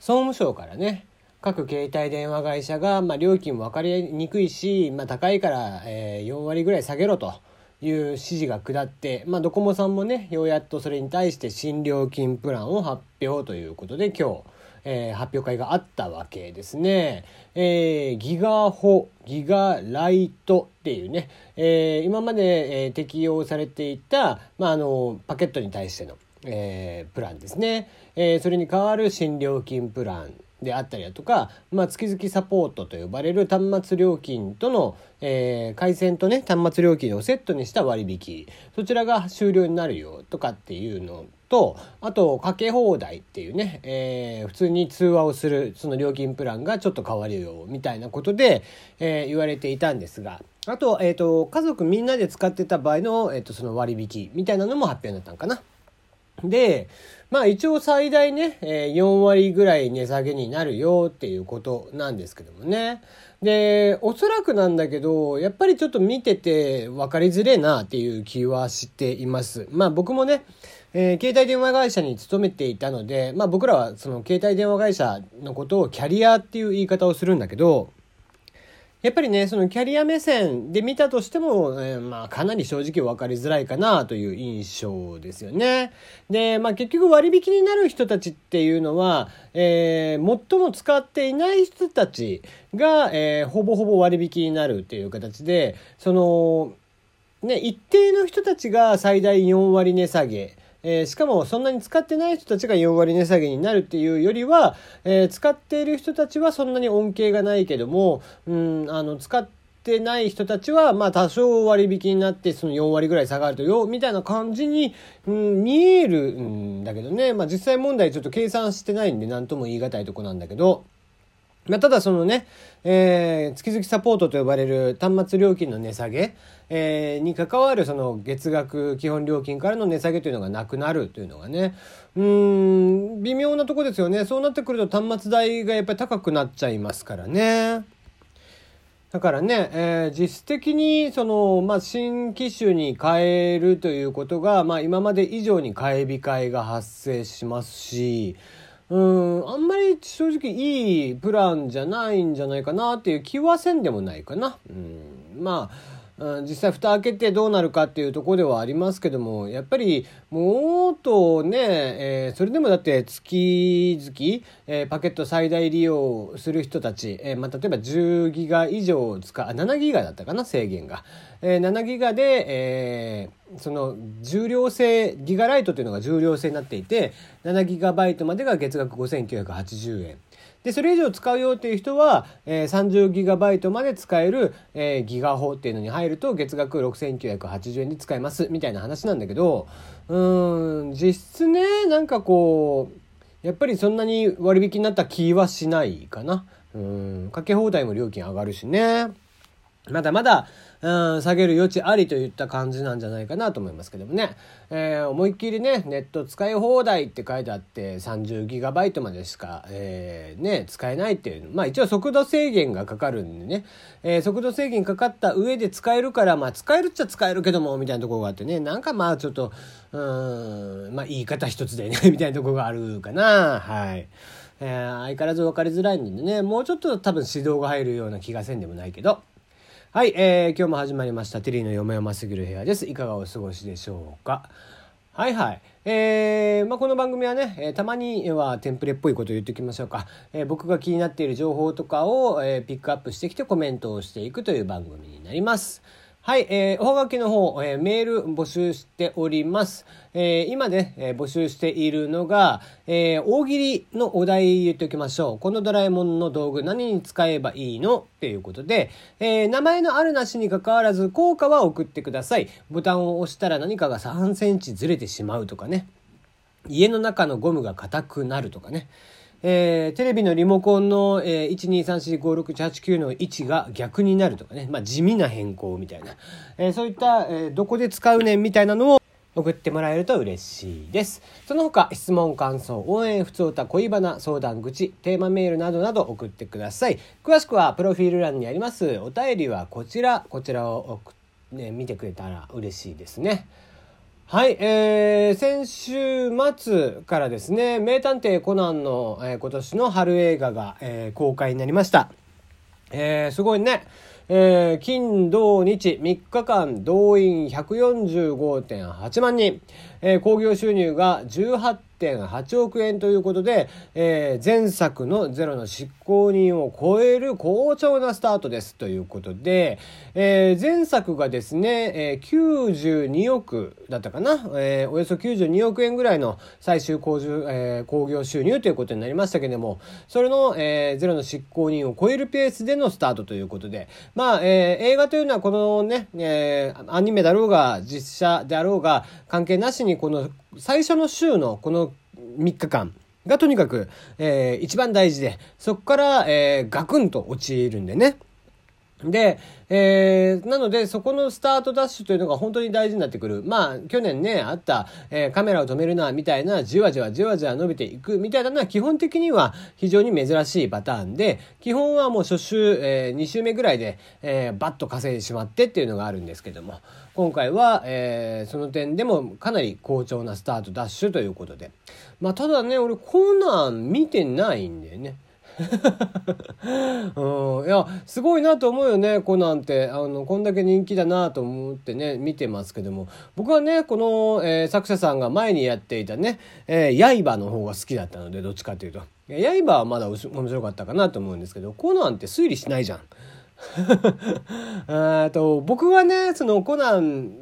総務省からね各携帯電話会社が、まあ、料金も分かりにくいし、まあ、高いから、えー、4割ぐらい下げろという指示が下って、まあ、ドコモさんもねようやっとそれに対して新料金プランを発表ということで今日、えー、発表会があったわけですね。えー、ギガホギガライトっていうね、えー、今まで、えー、適用されていた、まあ、あのパケットに対してのえー、プランですね、えー、それに代わる新料金プランであったりだとか、まあ、月々サポートと呼ばれる端末料金との、えー、回線とね端末料金をセットにした割引そちらが終了になるよとかっていうのとあとかけ放題っていうね、えー、普通に通話をするその料金プランがちょっと変わるよみたいなことで、えー、言われていたんですがあと,、えーと、家族みんなで使ってた場合の、えーとその割引みたいなのも発表になったのかな。で、まあ一応最大ね、え4割ぐらい値下げになるよっていうことなんですけどもね。で、おそらくなんだけど、やっぱりちょっと見てて分かりづれえなっていう気はしています。まあ僕もね、えー、携帯電話会社に勤めていたので、まあ僕らはその携帯電話会社のことをキャリアっていう言い方をするんだけど、やっぱりね、そのキャリア目線で見たとしても、えー、まあかなり正直分かりづらいかなという印象ですよね。で、まあ結局割引になる人たちっていうのは、えー、最も使っていない人たちが、えー、ほぼほぼ割引になるっていう形で、その、ね、一定の人たちが最大4割値下げ、えー、しかもそんなに使ってない人たちが4割値下げになるっていうよりは、えー、使っている人たちはそんなに恩恵がないけども、うん、あの、使ってない人たちは、まあ多少割引になってその4割ぐらい下がるとよ、みたいな感じに、うん、見えるんだけどね。まあ実際問題ちょっと計算してないんで何とも言い難いとこなんだけど、まあ、ただそのね、えー、月々サポートと呼ばれる端末料金の値下げ、えー、に関わるその月額基本料金からの値下げというのがなくなるというのがね、うん、微妙なとこですよね。そうなってくると端末代がやっぱり高くなっちゃいますからね。だからね、えー、実質的にその、まあ、新機種に変えるということが、まあ、今まで以上に買い控えが発生しますし、うんあんまり正直いいプランじゃないんじゃないかなっていう気はせんでもないかな。うんまあ、実際蓋開けてどうなるかっていうところではありますけどもやっぱりもっとね、えー、それでもだって月々、えー、パケット最大利用する人たち、えーまあ、例えば10ギガ以上使う7ギガだったかな制限が、えー、7ギガで、えー、その重量制ギガライトというのが重量制になっていて7ギガバイトまでが月額5980円。で、それ以上使うよっていう人は、えー、30GB まで使える、えー、ギガ法っていうのに入ると月額6980円で使えますみたいな話なんだけど、うーん、実質ね、なんかこう、やっぱりそんなに割引になった気はしないかな。うん、かけ放題も料金上がるしね。まだまだ、うん、下げる余地ありといった感じなんじゃないかなと思いますけどもね。えー、思いっきりね、ネット使い放題って書いてあって、30GB までしか、えー、ね、使えないっていう。まあ一応速度制限がかかるんでね、えー、速度制限かかった上で使えるから、まあ使えるっちゃ使えるけども、みたいなところがあってね、なんかまあちょっと、うん、まあ言い方一つでね、みたいなところがあるかな。はい。えー、相変わらず分かりづらいんでね、もうちょっと多分指導が入るような気がせんでもないけど、はい、えー、今日も始まりましたテリーのよもやますぎる部屋です。いかがお過ごしでしょうか？はいはい。えー、まあ、この番組はね、えー、たまにはテンプレっぽいことを言っておきましょうか。えー、僕が気になっている情報とかを、えピックアップしてきてコメントをしていくという番組になります。はい、えー、おはがきの方、えー、メール募集しております。えー、今ね、えー、募集しているのが、えー、大喜利のお題言っておきましょう。このドラえもんの道具何に使えばいいの？っていうことで、えー、名前のあるなしに関わらず効果は送ってください。ボタンを押したら何かが3センチずれてしまうとかね。家の中のゴムが硬くなるとかね。えー、テレビのリモコンの、えー、123456789の位置が逆になるとかね、まあ、地味な変更みたいな、えー、そういった、えー、どこで使うねんみたいなのを送ってもらえると嬉しいです。その他、質問、感想、応援、普通歌、恋バナ、相談口、テーマメールなどなど送ってください。詳しくは、プロフィール欄にあります。お便りはこちら、こちらを、ね、見てくれたら嬉しいですね。はい、えー、先週末からですね、名探偵コナンの、えー、今年の春映画が、えー、公開になりました。えー、すごいね。えー、金、土、日、3日間動員145.8万人、えー、興行収入が18 1.8億円ということで、えー、前作のゼロの執行人を超える好調なスタートですということで、えー、前作がですね、えー、92億だったかな、えー、およそ92億円ぐらいの最終工,、えー、工業収入ということになりましたけれども、それの、えー、ゼロの執行人を超えるペースでのスタートということで、まあ、えー、映画というのはこのね、えー、アニメだろうが実写であろうが関係なしにこの最初の週のこの3日間がとにかく、えー、一番大事で、そこから、えー、ガクンと落ちるんでね。で、えー、なので、そこのスタートダッシュというのが本当に大事になってくる。まあ、去年ね、あった、えー、カメラを止めるな、みたいな、じわじわじわじわ伸びていく、みたいなのは、基本的には非常に珍しいパターンで、基本はもう初週、えー、2週目ぐらいで、えー、バッと稼いでしまってっていうのがあるんですけども、今回は、えー、その点でもかなり好調なスタートダッシュということで。まあ、ただね、俺コーナン見てないんだよね。うん、いやすごいなと思うよねコナンって。あのこんだけ人気だなと思ってね見てますけども。僕はねこの、えー、作者さんが前にやっていたね「えー、刃」の方が好きだったのでどっちかというと「刃」はまだ面白かったかなと思うんですけどコナンって推理しないじゃん。と僕はねそのコナン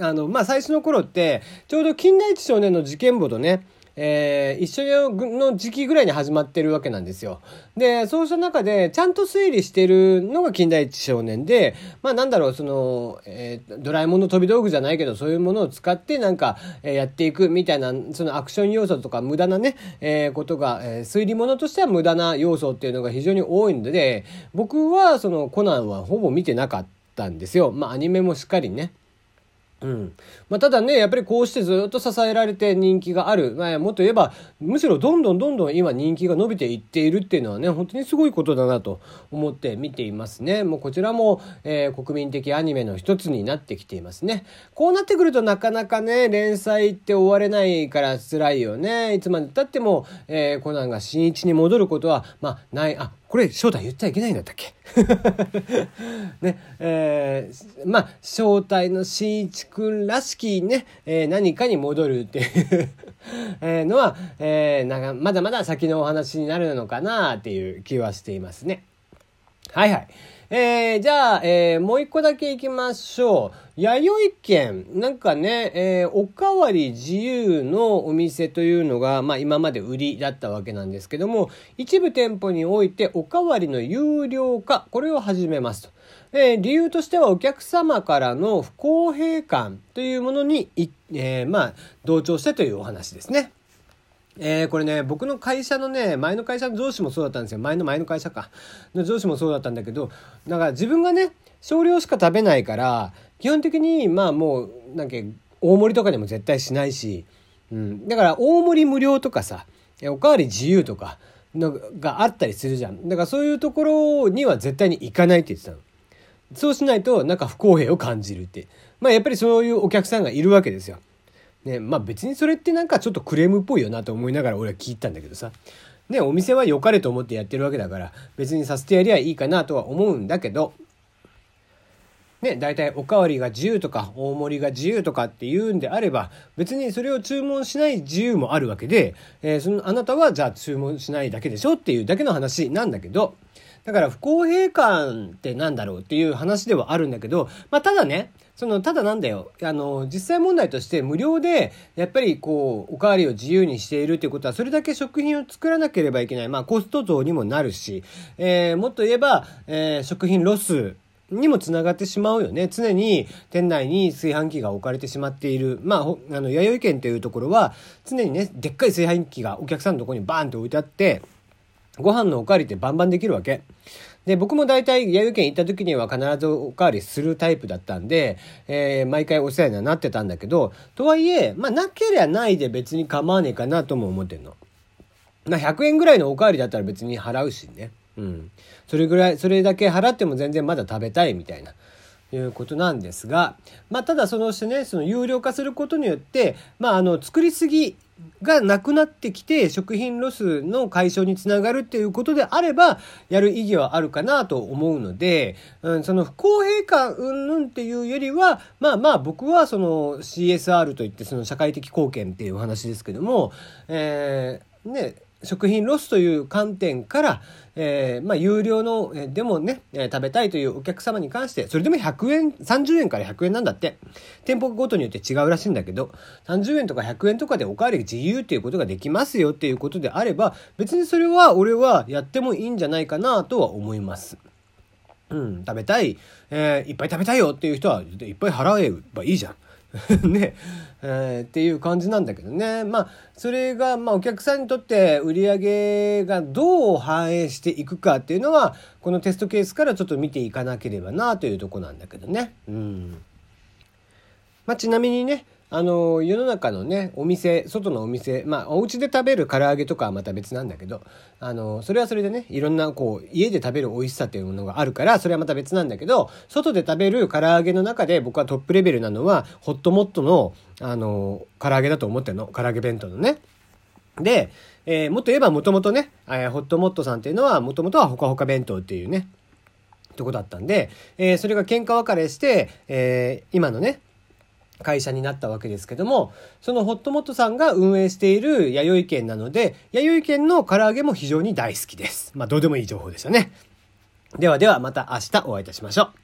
あのまあ最初の頃ってちょうど金田一少年の事件簿とねえー、一緒の時期ぐらいに始まってるわけなんですよ。で、そうした中で、ちゃんと推理してるのが近代一少年で、まあなんだろう、その、えー、ドラえもんの飛び道具じゃないけど、そういうものを使ってなんか、えー、やっていくみたいな、そのアクション要素とか無駄なね、えー、ことが、えー、推理物としては無駄な要素っていうのが非常に多いので、僕はそのコナンはほぼ見てなかったんですよ。まあアニメもしっかりね。うん。まあ、ただね、やっぱりこうしてずっと支えられて人気がある。まあ、もっと言えば、むしろどんどんどんどん今人気が伸びていっているっていうのはね、本当にすごいことだなと思って見ていますね。もうこちらも、えー、国民的アニメの一つになってきていますね。こうなってくるとなかなかね、連載って終われないから辛いよね。いつまで経っても、えー、コナンが新一に戻ることは、まあ、ない、あ、これ正体言っちゃいけないんだったっけ？ね、えー、まあ、正体のしんいちくんらしきね、えー、何かに戻るっていう のは、えー、なんかまだまだ先のお話になるのかなっていう気はしていますね。はいはい。えー、じゃあ、えー、もう一個だけ行きましょう。弥生県。なんかね、えー、おかわり自由のお店というのが、まあ今まで売りだったわけなんですけども、一部店舗においておかわりの有料化、これを始めますと。えー、理由としてはお客様からの不公平感というものに、えー、まあ、同調してというお話ですね。えー、これね、僕の会社のね、前の会社の上司もそうだったんですよ。前の前の会社か。の上司もそうだったんだけど、だから自分がね、少量しか食べないから、基本的に、まあもう、なんか、大盛りとかにも絶対しないし、うん。だから、大盛り無料とかさ、おかわり自由とか、のがあったりするじゃん。だからそういうところには絶対に行かないって言ってたの。そうしないと、なんか不公平を感じるって。まあやっぱりそういうお客さんがいるわけですよ。ね、まあ別にそれってなんかちょっとクレームっぽいよなと思いながら俺は聞いたんだけどさ。ね、お店は良かれと思ってやってるわけだから、別にさせてやりゃいいかなとは思うんだけど、ね、大体おかわりが自由とか大盛りが自由とかって言うんであれば別にそれを注文しない自由もあるわけで、えー、そのあなたはじゃあ注文しないだけでしょっていうだけの話なんだけどだから不公平感ってなんだろうっていう話ではあるんだけど、まあただね、その、ただなんだよ。あの、実際問題として無料で、やっぱりこう、おかわりを自由にしているっていうことは、それだけ食品を作らなければいけない。まあコスト増にもなるし、えー、もっと言えば、えー、食品ロスにもつながってしまうよね。常に店内に炊飯器が置かれてしまっている。まあ、あの、弥生県っていうところは、常にね、でっかい炊飯器がお客さんのところにバーンって置いてあって、ご飯のおかわりってバンバンできるわけ。で、僕も大体、弥生県行った時には必ずおかわりするタイプだったんで、えー、毎回お世話にはなってたんだけど、とはいえ、まあ、なけりゃないで別に構わねえかなとも思ってんの。まあ、100円ぐらいのおかわりだったら別に払うしね。うん。それぐらい、それだけ払っても全然まだ食べたいみたいな。いうことなんですが、まあ、ただそのしてねその有料化することによって、まあ、あの作りすぎがなくなってきて食品ロスの解消につながるっていうことであればやる意義はあるかなと思うので、うん、その不公平感云々っていうよりはまあまあ僕はその CSR といってその社会的貢献っていう話ですけども、えー、ね食品ロスという観点から、えー、まあ、有料の、えでもね、え、食べたいというお客様に関して、それでも100円、30円から100円なんだって。店舗ごとによって違うらしいんだけど、30円とか100円とかでおかわり自由っていうことができますよっていうことであれば、別にそれは俺はやってもいいんじゃないかなとは思います。うん、食べたい、えー、いっぱい食べたいよっていう人はいっぱい払えばいいじゃん。ね、えー、っていう感じなんだけどね。まあ、それが、まあ、お客さんにとって売り上げがどう反映していくかっていうのは、このテストケースからちょっと見ていかなければなというとこなんだけどね。うん。まあ、ちなみにね、あの世の中のねお店外のお店まあお家で食べる唐揚げとかはまた別なんだけどあのそれはそれでねいろんなこう家で食べる美味しさっていうものがあるからそれはまた別なんだけど外で食べる唐揚げの中で僕はトップレベルなのはホットモットのあの唐揚げだと思ってるの唐揚げ弁当のね。で、えー、もっと言えばもともとね、え、ホットモットさんっていうのはもともとはほかほか弁当っていうねとこだったんで、えー、それが喧嘩別れして、えー、今のね会社になったわけですけども、そのホットモットさんが運営している弥生県なので、弥生県の唐揚げも非常に大好きです。まあ、どうでもいい情報ですよね。ではではまた明日お会いいたしましょう。